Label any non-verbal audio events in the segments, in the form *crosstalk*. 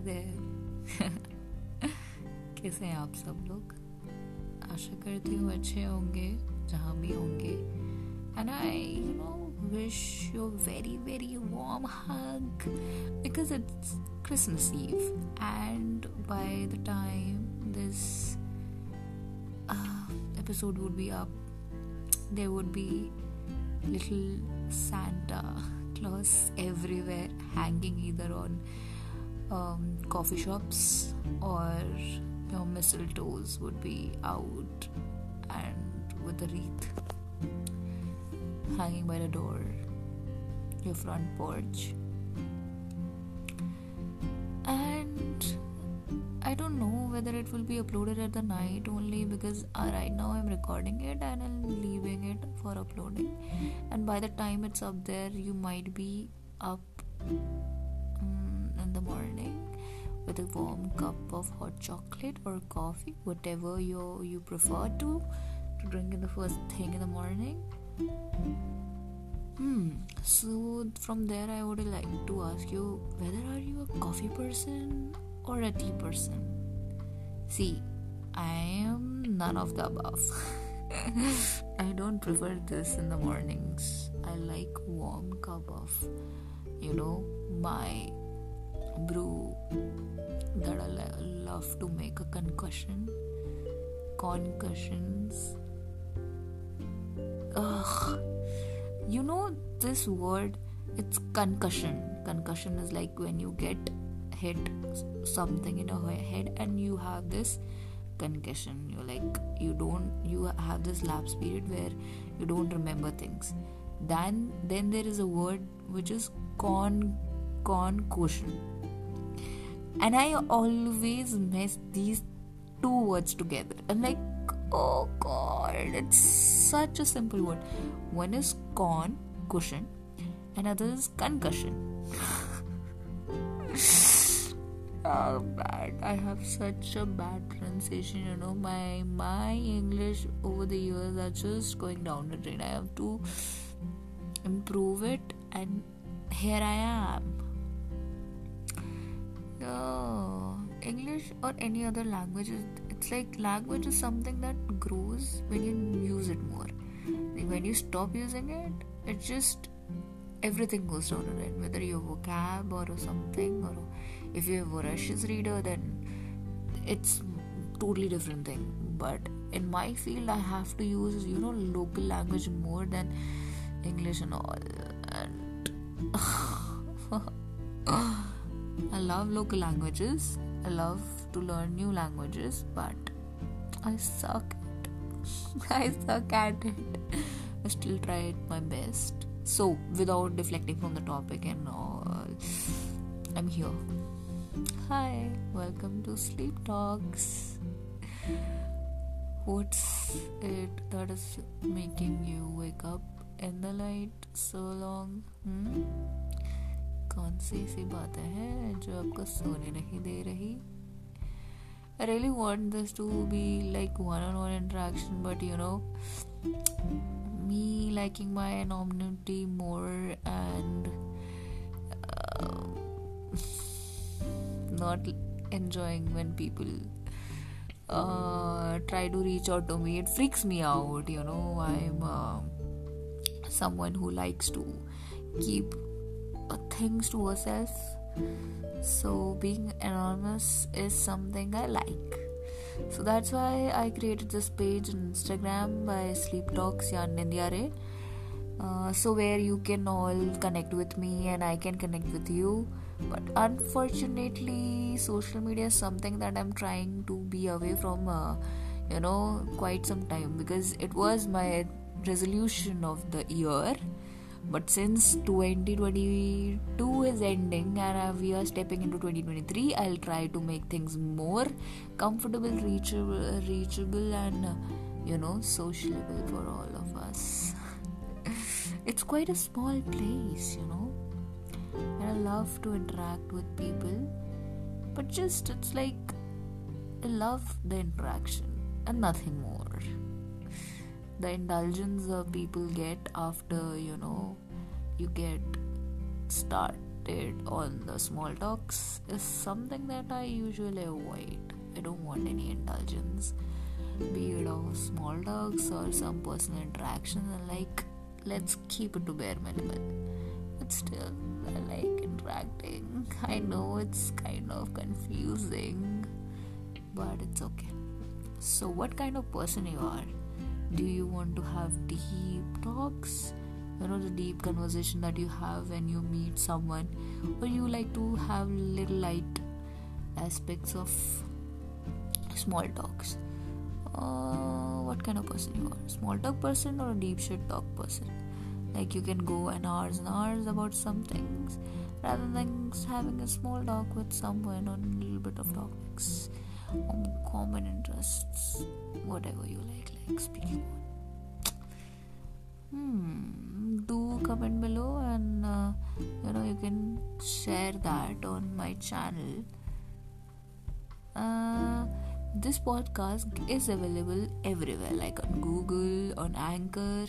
देर *laughs* कैसे हैं आप सब लोग? आशा करती हूँ अच्छे होंगे जहाँ भी होंगे। And I you know wish you very very warm hug because it's Christmas eve and by the time this episode would be up there would be little Santa Claus everywhere, hanging either on um, coffee shops or your mistletoes would be out and with a wreath hanging by the door, your front porch. And I don't know whether it will be uploaded at the night only because uh, right now I'm recording it and I'm leaving it for uploading. And by the time it's up there, you might be up in the morning with a warm cup of hot chocolate or coffee, whatever you you prefer to to drink in the first thing in the morning. Hmm. So from there, I would like to ask you whether are you a coffee person or a tea person? See, I am none of the above. *laughs* I don't prefer this in the mornings. I like warm cup of, you know, my brew that I love to make a concussion. Concussions. Ugh. You know this word? It's concussion. Concussion is like when you get hit something in your head and you have this concussion. You're like you don't you have this lapse period where you don't remember things. Then then there is a word which is con concussion and I always mess these two words together. I'm like, oh god, it's such a simple word. One is con, cushion, and other is concussion. *laughs* oh bad. I have such a bad pronunciation, you know. My my English over the years are just going down the drain. I have to improve it and here I am uh, English or any other language, it's like language is something that grows when you use it more. When you stop using it, it just everything goes down the drain. Whether you're vocab or something, or if you're a voracious reader, then it's totally different thing. But in my field, I have to use you know local language more than English and all, and. *laughs* *laughs* I love local languages. I love to learn new languages, but I suck at *laughs* I suck at it. I still try my best. So, without deflecting from the topic and all, I'm here. Hi, welcome to Sleep Talks. What's it that is making you wake up in the night so long? Hmm? कौन सी ऐसी बातें हैं जो आपको सोने नहीं दे रही I really want this to be like one on one interaction, but you know, me liking my anonymity more and uh, not enjoying when people uh, try to reach out to me, it freaks me out. You know, I'm uh, someone who likes to keep things to ourselves. So, being anonymous is something I like. So, that's why I created this page on Instagram by Sleep Talks Yan. Uh, so, where you can all connect with me and I can connect with you. But unfortunately, social media is something that I'm trying to be away from, uh, you know, quite some time because it was my resolution of the year but since 2022 is ending and we are stepping into 2023 i'll try to make things more comfortable reachable reachable and uh, you know sociable for all of us. *laughs* It's quite a small place you know. And i love to interact with people. But just it's like i love the interaction and nothing more the indulgence people get after you know you get started on the small talks is something that I usually avoid. I don't want any indulgence, be it of small talks or some personal interactions. And like, let's keep it to bare minimal. But still, I like interacting. I know it's kind of confusing, but it's okay. So, what kind of person you are? Do you want to have deep talks? You know, the deep conversation that you have when you meet someone, or you like to have little light aspects of small talks? Uh, what kind of person you are? Small talk person or a deep shit talk person? Like you can go an hours and hours about some things rather than having a small talk with someone on a little bit of topics on common interests, whatever you like, speaking. Hmm. Do comment below, and uh, you know you can share that on my channel. Uh, this podcast is available everywhere, like on Google, on Anchor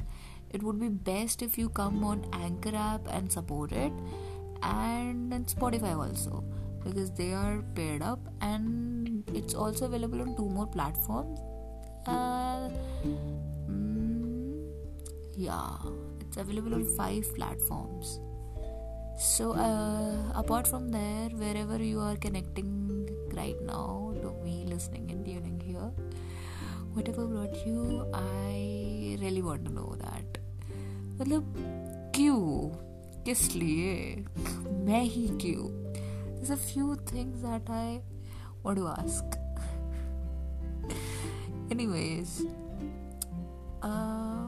it would be best if you come on anchor app and support it and on spotify also because they are paired up and it's also available on two more platforms uh, mm, yeah it's available on five platforms so uh, apart from there wherever you are connecting right now to me listening and tuning here whatever brought you i really want to know that मतलब क्यों किस लिए मैं ही क्यों there's a few things that I want to ask anyways uh,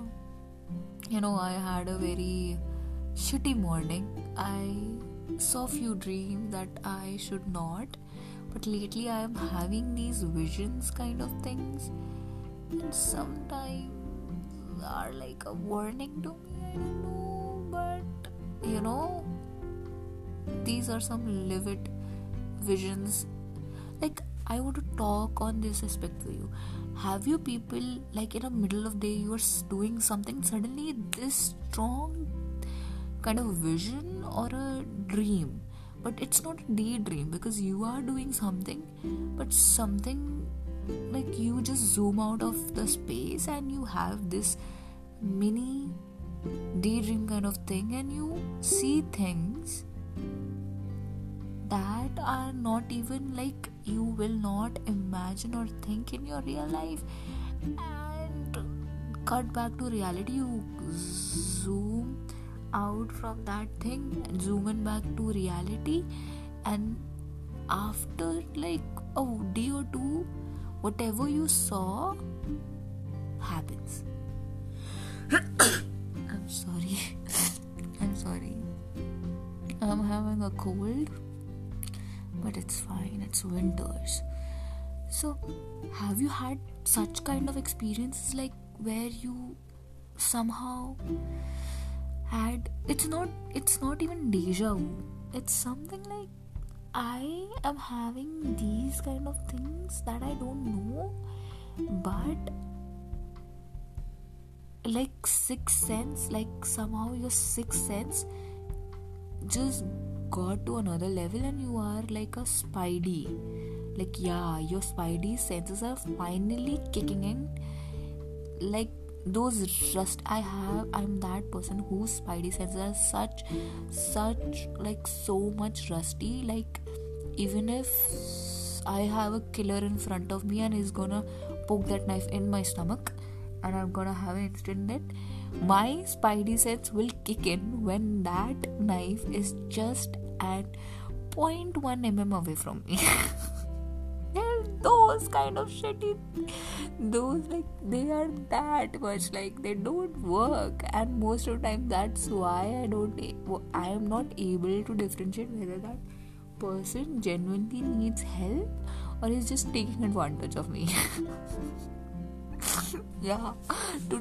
you know I had a very shitty morning I saw few dreams that I should not but lately I am having these visions kind of things and sometimes are like a warning to me I know, but you know, these are some livid visions. Like, I want to talk on this aspect for you. Have you people like in the middle of day you are doing something suddenly this strong kind of vision or a dream? But it's not a daydream because you are doing something, but something like you just zoom out of the space and you have this mini daydream kind of thing and you see things that are not even like you will not imagine or think in your real life and cut back to reality you zoom out from that thing zoom in back to reality and after like a day or two whatever you saw happens *coughs* I'm sorry. *laughs* I'm sorry. I'm having a cold, but it's fine. It's winters. So, have you had such kind of experiences like where you somehow had it's not it's not even deja vu. It's something like I am having these kind of things that I don't know, but like sixth sense like somehow your sixth sense just got to another level and you are like a spidey. Like yeah your spidey senses are finally kicking in. Like those rust i have i'm that person whose spidey senses are such such like so much rusty. Like even if i have a killer in front of me and he's gonna poke that knife in my stomach and I'm gonna have an instant death my spidey sense will kick in when that knife is just at 0.1 mm away from me. *laughs* those kind of shitty those like they are that much like they don't work. And most of the time that's why i don't i am not able to differentiate whether that person genuinely needs help or is just taking advantage of me. *laughs* Yeah to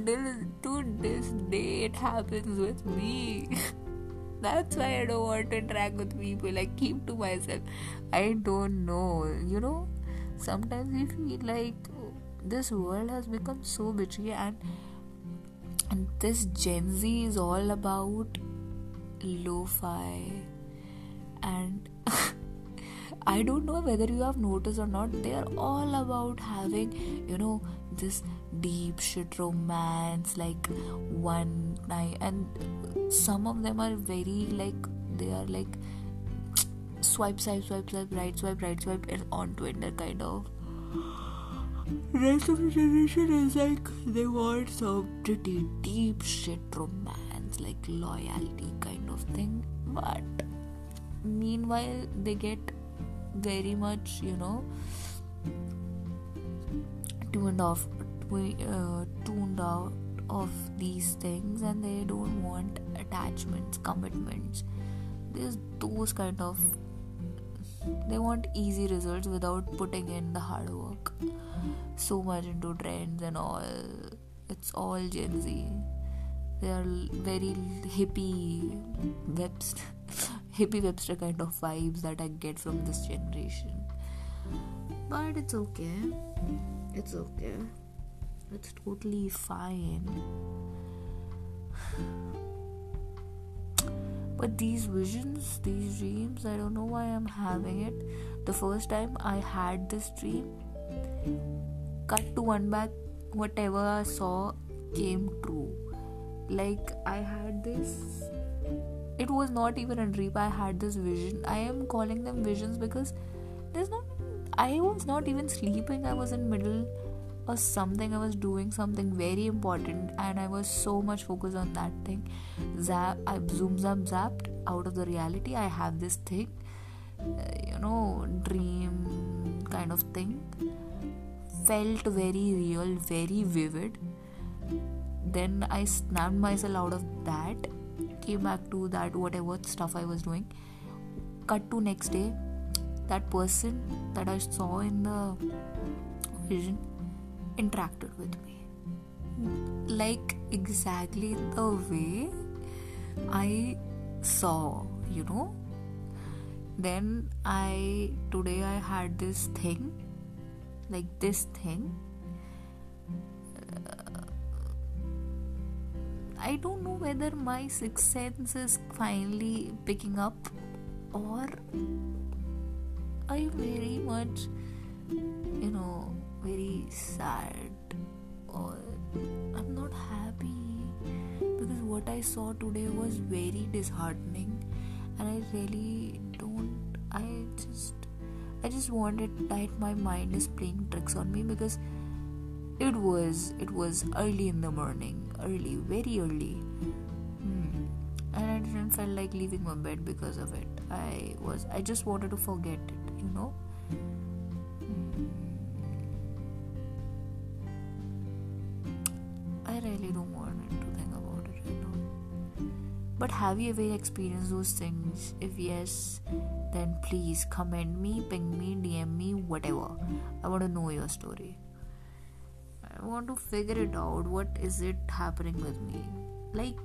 to this day it happens with me *laughs* that's why i don't want to interact with people. I keep to myself. I don't know. You know sometimes we feel like this world has become so bitchy and and this gen z is all about lo-fi. And *laughs* I don't know whether you have noticed or not, they are all about having, you know, this deep shit romance, like one night, and some of them are very like they are like swipe, swipe, swipe, swipe, right, swipe, right, swipe, and on Twitter kind of. Rest of the generation is like they want some pretty deep shit romance, like loyalty kind of thing, but meanwhile they get very much you know tuned off uh, tuned out of these things and they don't want attachments commitments there's those kind of they want easy results without putting in the hard work so much into trends and all it's all gen z they are very hippie webs *laughs* hippie Webster kind of vibes that I get from this generation. But it's okay. It's okay. It's totally fine. But these visions, these dreams, I don't know why I'm having it. The first time I had this dream, cut to one back, whatever I saw came true. Like I had this it was not even a dream i had this vision i am calling them visions because there's not i was not even sleeping i was in middle or something i was doing something very important and i was so much focused on that thing. Zap i zoom zap zapped out of the reality. I have this thing uh, you know dream kind of thing. Felt very real very vivid. Then i snapped myself out of that came back to that whatever stuff I was doing. Cut to next day, that person that I saw in the vision interacted with me. Like exactly the way I saw, you know. Then I today I had this thing, like this thing uh, I don't know whether my sixth sense is finally picking up or I'm very much, you very sad or I'm not happy because what I saw today was very disheartening and I really don't, I just, I just wanted that my mind is playing tricks on me because it was, it was early in the morning early, very early. Hmm. And I didn't feel like leaving my bed because of it. I was, I just wanted to forget it, you know. Have you ever experienced those things? If yes, then please comment me, ping me, DM me, whatever. I want to know your story. I want to figure it out. What is it happening with me? Like,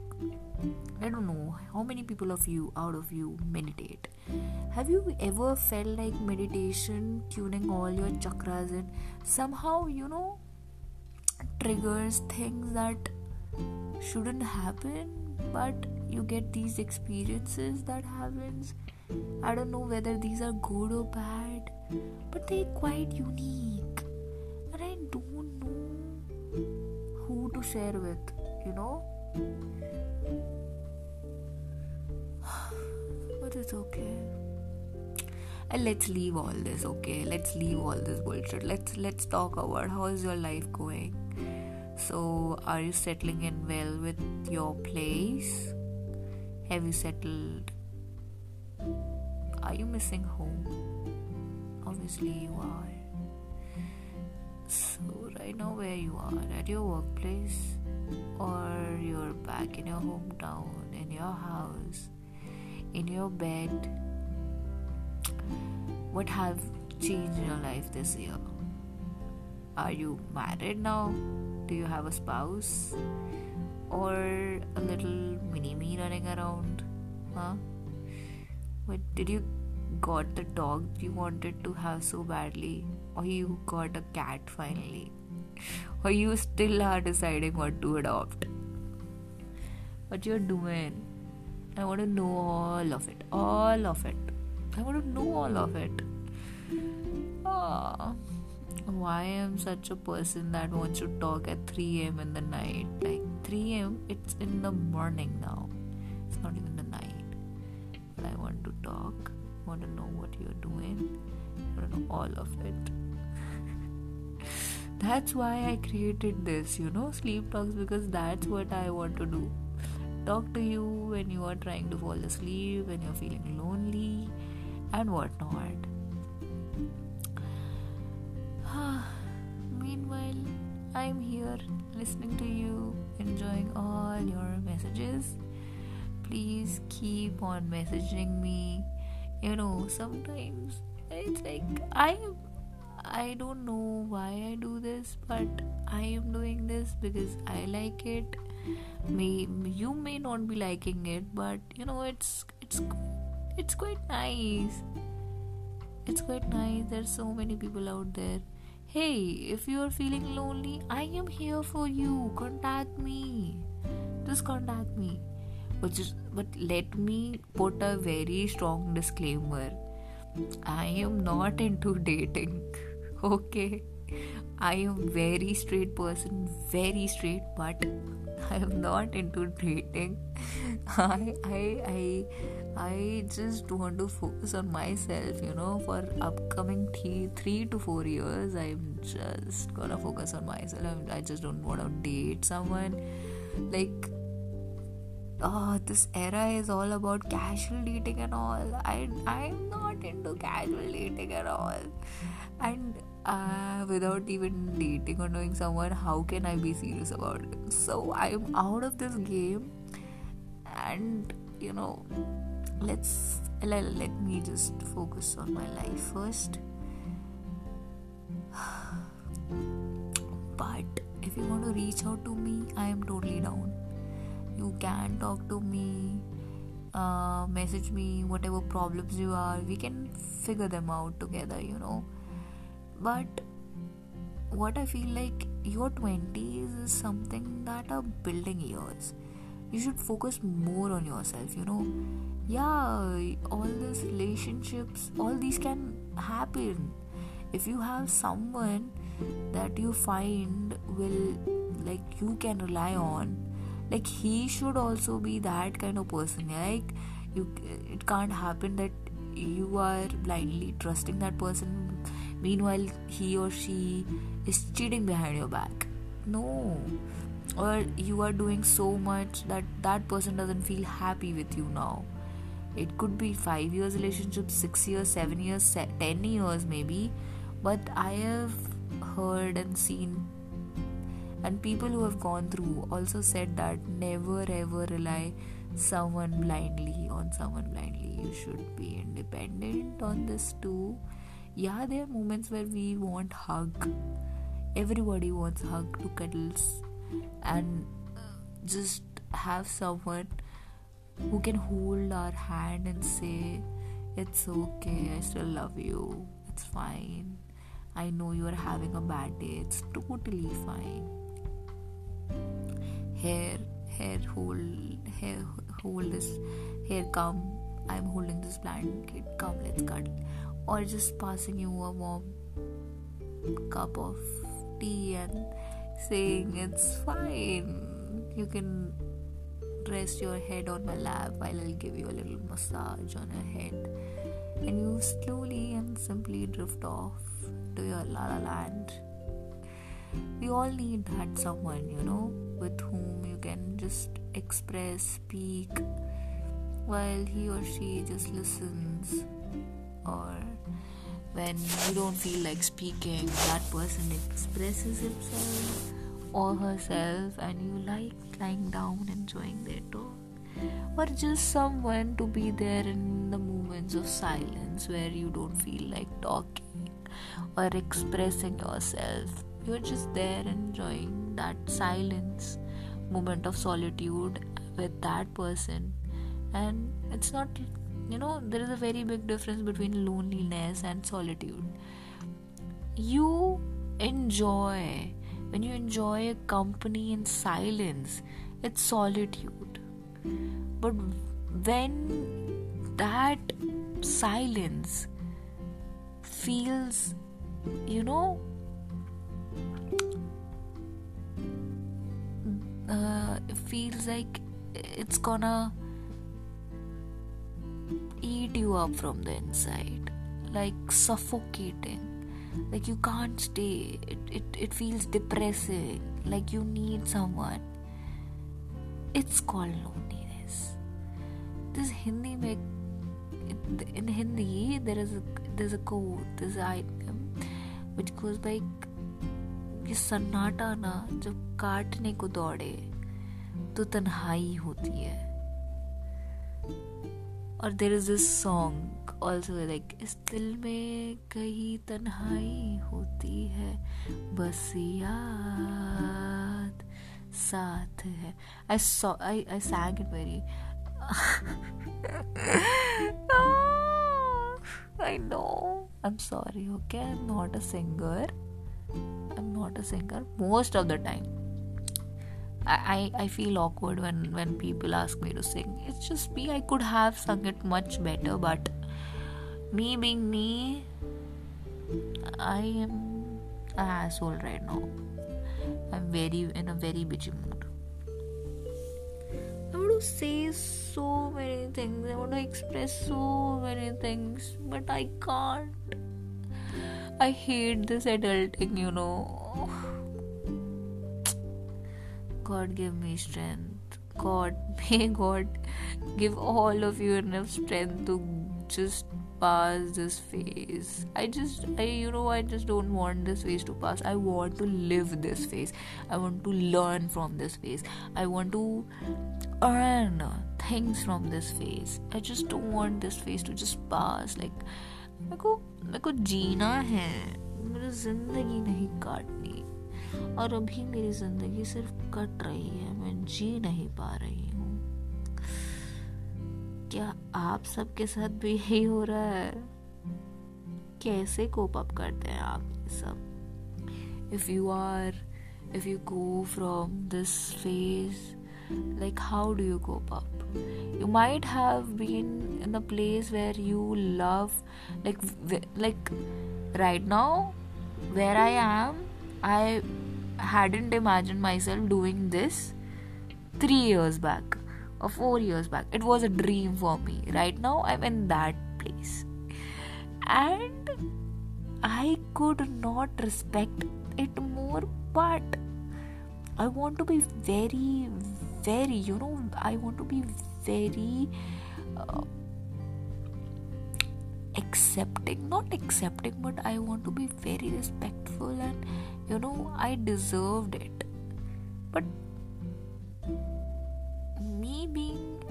I don't know how many people of you out of you meditate. Have you ever felt like meditation tuning all your chakras and somehow, you know, triggers things that shouldn't happen, but you get these experiences that happens. I don't know whether these are good or bad, but they're quite unique. And I don't know who to share with, you know. *sighs* but it's okay. And let's leave all this, okay? Let's leave all this bullshit. Let's let's talk about how is your life going. So, are you settling in well with your place? Have you settled? Are you missing home? Obviously, you are. So, right now, where you are at your workplace, or you're back in your hometown, in your house, in your bed, what have changed in your life this year? Are you married now? Do you have a spouse? Or a little mini me running around? Huh? What did you got the dog you wanted to have so badly? or you got a cat finally, or you still are deciding what to adopt. What you're doing, I want to know all of it, all of it. I want to know all of it. Ah, why am such a person that wants to talk at 3 a.m. in the night? Like 3 a.m. It's in the morning now. It's not even the night. But I want to talk. I Want to know what you're doing. I Want to know all of it. *laughs* that's why I created this, you know, sleep talks because that's what I want to do. Talk to you when you are trying to fall asleep, when you're feeling lonely, and whatnot. *sighs* Meanwhile, I'm here listening to you, enjoying all your messages. Please keep on messaging me. You know, sometimes it's like I I don't know why I do this, but I am doing this because I like it. May you may not be liking it, but you know it's it's it's quite nice. It's quite nice. There's so many people out there. Hey, if you are feeling lonely, I am here for you. Contact me. Just contact me. But just but let me put a very strong disclaimer. I am not into *laughs* dating. *laughs* okay i am very straight person very straight but *laughs* i am not into dating i i i i just want to focus on myself you know for upcoming three, three to four years i'm just gonna focus on myself. I just don't want to date someone. Like oh this era is all about casual dating and all. I i'm not into casual dating at all. And uh, without even dating or knowing someone how can i be serious about it? So i'm out of this game and you know let's let, let me just focus on my life first. *sighs* But if you want to reach out to me i am totally down. You can talk to me uh, message me whatever problems you are we can figure them out together you know. But what i feel like your 20s is something that are building years you should focus more on yourself you know. Yeah all these relationships all these can happen. If you have someone that you find will like you can rely on like he should also be that kind of person like you it can't happen that you are blindly trusting that person meanwhile he or she is cheating behind your back. No or you are doing so much that that person doesn't feel happy with you now. It could be 5 years relationship 6 years 7 years 10 years maybe but i have heard and seen and people who have gone through also said that never ever rely someone blindly on someone blindly. You should be independent on this too. Yeah there are moments where we want hug. Everybody wants hug to cuddles and uh, just have someone who can hold our hand and say it's okay i still love you. It's fine. I know you are having a bad day. It's totally fine. Here here hold here hold this here come. I'm holding this blanket. Come let's cuddle or just passing you a warm cup of tea and saying it's fine. You can rest your head on my lap while I'll give you a little massage on your head. And you slowly and simply drift off to your la la land. We all need that someone, you know, with whom you can just express, speak, while he or she just listens or when you don't feel like speaking, that person expresses himself or herself, and you like lying down enjoying their talk. Or just someone to be there in the moments of silence where you don't feel like talking or expressing yourself. You're just there enjoying that silence, moment of solitude with that person, and it's not you know there is a very big difference between loneliness and solitude. You enjoy when you enjoy a company in silence it's solitude. But when that silence feels you know uh, feels like it's gonna eat you up from the inside like suffocating like you can't stay it, it, it feels depressing like you need someone it's called loneliness this hindi make in hindi there is a there's a quote there's an item which goes like कि सन्नाटा ना जब काटने को दौड़े तो तन्हाई होती है और there is this song also like इस दिल में कहीं तन्हाई होती है, बस याद साथ है। I saw I I sang it very I know I am sorry okay I am not a singer I am not a singer most of the time I, I, feel awkward when, when people ask me to sing. It's just me. I could have sung it much better, but me being me, I am an asshole right now. I'm very in a very bitchy mood. I want to say so many things. I want to express so many things, but I can't. I hate this adulting, you know. God give me strength. God, may God give all of you enough strength to just pass this phase. I just, I, you know, I just don't want this phase to pass. I want to live this phase. I want to learn from this phase. I want to earn things from this phase. I just don't want this phase to just pass. Like, मेरे को मेरे को जीना है मेरी ज़िंदगी नहीं काटनी और अभी मेरी ज़िंदगी सिर्फ़ कट रही है, मैं जी नहीं पा रही हूँ। क्या आप सबके साथ भी यही हो रहा है? कैसे कोप अप करते हैं आप सब? If you are if you go from this phase like how do you cope up you might have been in a place where you love like like right now where I am I hadn't imagined myself doing this 3 years back or four years back. It was a dream for me. Right now, I'm in that place. And I could not respect it more, but I want to be very, very, you know, I want to be very uh, accepting, not accepting, but I want to be very respectful and, you know, I deserved it. But me being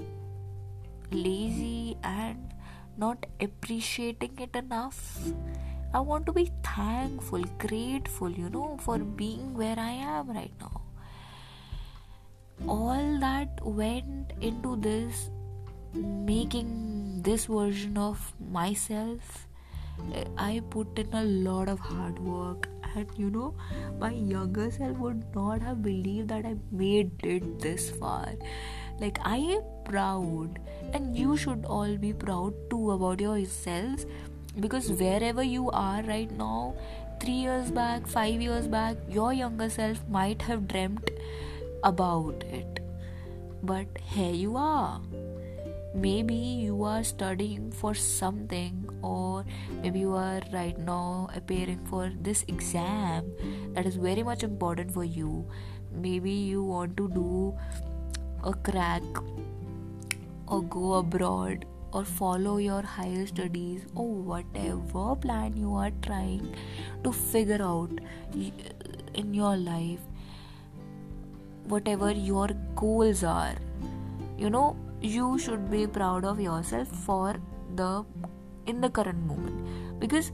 lazy and not appreciating it enough. I want to be thankful, grateful, you know, for being where I am right now. All that went into this, making this version of myself. I put in a lot of hard work, and you know, my younger self would not have believed that I made it this far. Like i am proud and you should all be proud too about yourselves because wherever you are right now 3 years back 5 years back your younger self might have dreamt about it. But here you are maybe you are studying for something or maybe you are right now appearing for this exam that is very much important for you. Maybe you want to do a crack or go abroad or follow your higher studies or whatever plan you are trying to figure out in your life whatever your goals are. You know you should be proud of yourself for the in the current moment. Because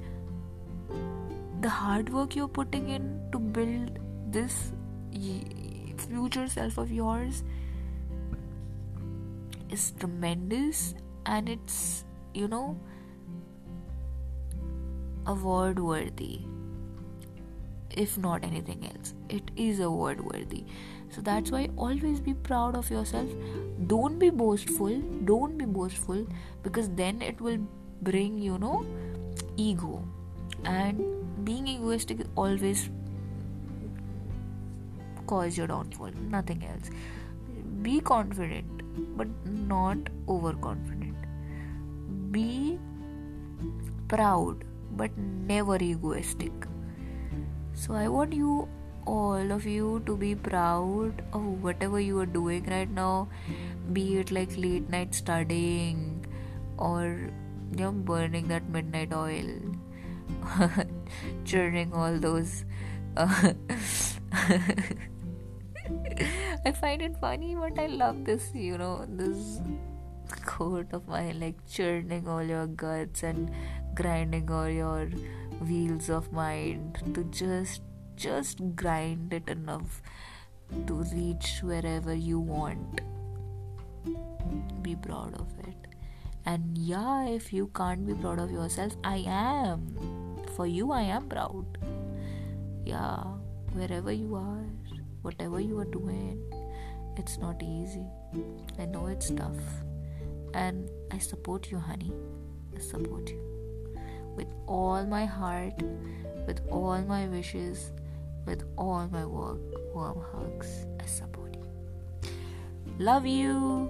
the hard work you're putting in to build this future self of yours is tremendous and it's you know award worthy if not anything else. It is award worthy. So that's why always be proud of yourself. Don't be boastful. Don't be boastful because then it will bring you know ego. And being egoistic always cause your downfall. Nothing else. Be confident but not overconfident. Be proud but never egoistic so i want you all of you to be proud of whatever you are doing right now be it like late night studying or you know burning that midnight oil *laughs* churning all those uh, *laughs* I find it funny, but I love this, you know, this quote of mine like churning all your guts and grinding all your wheels of mind to just just grind it enough to reach wherever you want. Be proud of it. And yeah if you can't be proud of yourself i am. For you i am proud. Yeah wherever you are whatever you are doing it's not easy. I know it's tough. And i support you honey. I support you with all my heart with all my wishes with all my warm hugs. I support. Love you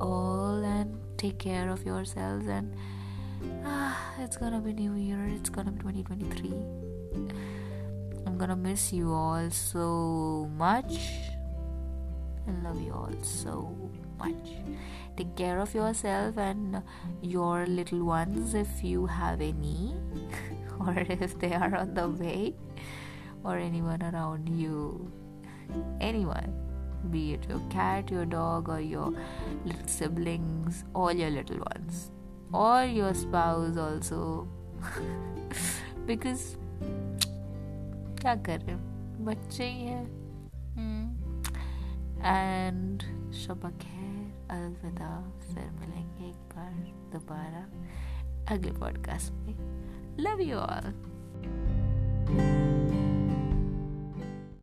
all and take care of yourselves. And ah, it's gonna be New Year. It's gonna be 2023. I'm gonna miss you all so much. I love you all so much. Take care of yourself and your little ones if you have any, *laughs* or if they are on the way or anyone around you. Anyone, be it your cat, your dog, or your little siblings, all your little ones, or your spouse also. *laughs* because क्या कर रहे बच्चे ही हैं and Shaba खैर अलविदा। फिर मिलेंगे एक बार दोबारा अगले पॉडकास्ट में। Love you all